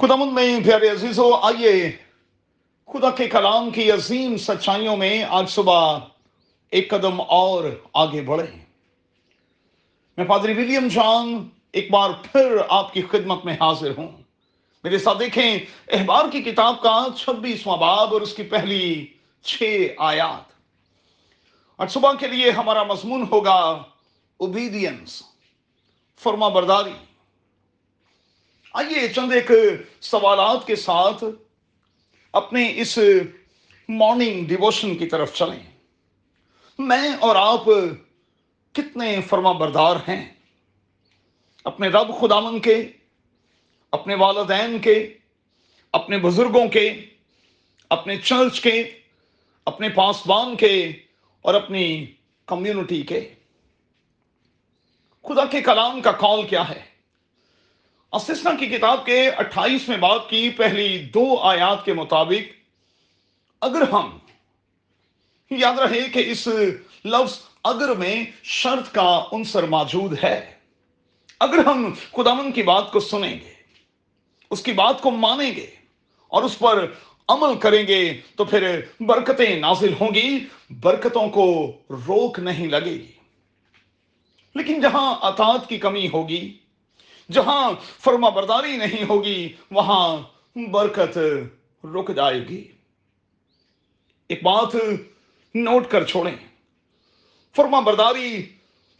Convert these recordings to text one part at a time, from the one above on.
خدا مند میں پیارے عزیز ہو آئیے، خدا کے کلام کی عظیم سچائیوں میں آج صبح ایک قدم اور آگے بڑھے میں پادری ولیم جان ایک بار پھر آپ کی خدمت میں حاضر ہوں۔ میرے ساتھ دیکھیں، احبار کی کتاب کا چھبیسواں باب اور اس کی پہلی چھ آیات۔ آج صبح کے لیے ہمارا مضمون ہوگا اوبیڈینس فرما برداری۔ آئیے چند ایک سوالات کے ساتھ اپنے اس مارننگ ڈیووشن کی طرف چلیں۔ میں اور آپ کتنے فرما بردار ہیں۔ اپنے رب خدامن کے، اپنے والدین کے، اپنے بزرگوں کے، اپنے چرچ کے، اپنے پاسبان کے اور اپنی کمیونٹی کے۔ خدا کے کلام کا کال کیا ہے؟ اسسنا کی کتاب کے اٹھائیسویں باپ کی پہلی دو آیات کے مطابق، اگر ہم، یاد رہے کہ اس لفظ اگر میں شرط کا انصر موجود ہے، اگر ہم خدامن کی بات کو سنیں گے، اس کی بات کو مانیں گے اور اس پر عمل کریں گے، تو پھر برکتیں نازل ہوں گی، برکتوں کو روک نہیں لگے گی۔ لیکن جہاں اطاعت کی کمی ہوگی جہاں فرما برداری نہیں ہوگی، وہاں برکت رک جائے گی۔ ایک بات نوٹ کر چھوڑیں۔ فرما برداری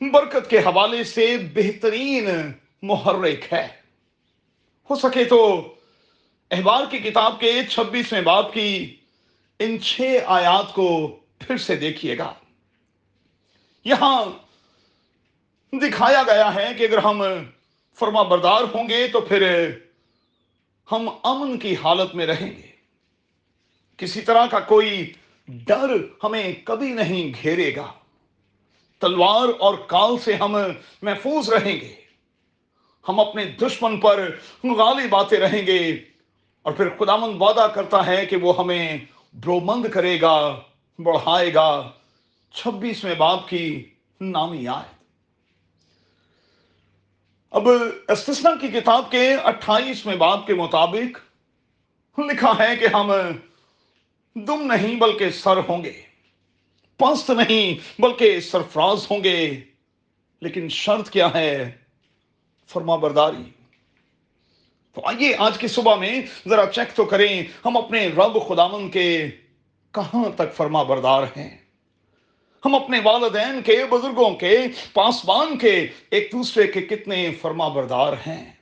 برکت کے حوالے سے بہترین محرک ہے۔ ہو سکے تو احبار کی کتاب کے چھبیسویں باپ کی ان چھ آیات کو پھر سے دیکھیے گا۔ یہاں دکھایا گیا ہے کہ اگر ہم فرما بردار ہوں گے تو پھر ہم امن کی حالت میں رہیں گے۔ کسی طرح کا کوئی ڈر ہمیں کبھی نہیں گھیرے گا۔ تلوار اور کال سے ہم محفوظ رہیں گے۔ ہم اپنے دشمن پر غالی باتیں رہیں گے۔ اور پھر خداون وعدہ کرتا ہے کہ وہ ہمیں برومند کرے گا، بڑھائے گا۔ چھبیسویں باپ کی نامی آئے اب استثنا کی کتاب کے اٹھائیسویں باب کے مطابق لکھا ہے کہ ہم دم نہیں بلکہ سر ہوں گے پست نہیں بلکہ سرفراز ہوں گے۔ لیکن شرط کیا ہے؟ فرما برداری۔ تو آئیے آج کی صبح میں ذرا چیک تو کریں، ہم اپنے رب خدامن کے کہاں تک فرما بردار ہیں؟ ہم اپنے والدین کے، بزرگوں کے، پاسبان کے ایک دوسرے کے کتنے فرما بردار ہیں۔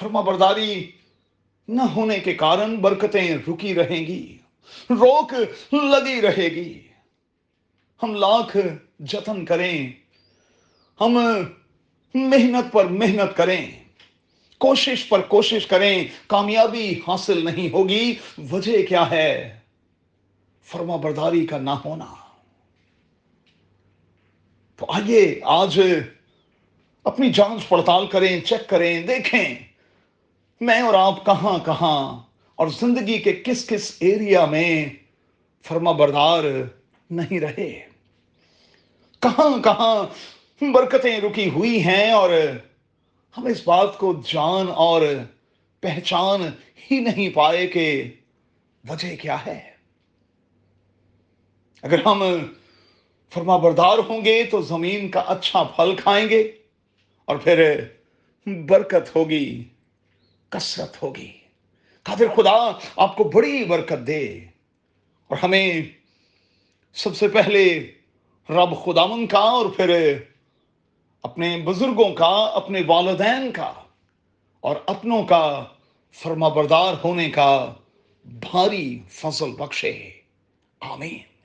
فرما برداری نہ ہونے کے کارن برکتیں رکی رہیں گی، روک لگی رہے گی۔ ہم لاکھ جتن کریں، ہم محنت پر محنت کریں، کوشش پر کوشش کریں، کامیابی حاصل نہیں ہوگی۔ وجہ کیا ہے؟ فرما برداری کا نہ ہونا۔ تو آئیے، آج اپنی جانچ پڑتال کریں، چیک کریں، دیکھیں میں اور آپ کہاں کہاں اور زندگی کے کس کس ایریا میں فرما بردار نہیں رہے۔ کہاں کہاں برکتیں رکی ہوئی ہیں اور ہم اس بات کو جان اور پہچان ہی نہیں پائے کہ وجہ کیا ہے۔ اگر ہم فرما بردار ہوں گے تو زمین کا اچھا پھل کھائیں گے اور پھر برکت ہوگی، کثرت ہوگی۔ قادر خدا، آپ کو بڑی برکت دے۔ اور ہمیں سب سے پہلے رب خداون کا اور پھر اپنے بزرگوں کا، اپنے والدین کا اور اپنوں کا فرما بردار ہونے کا بھاری فضل بخشے۔ آمین۔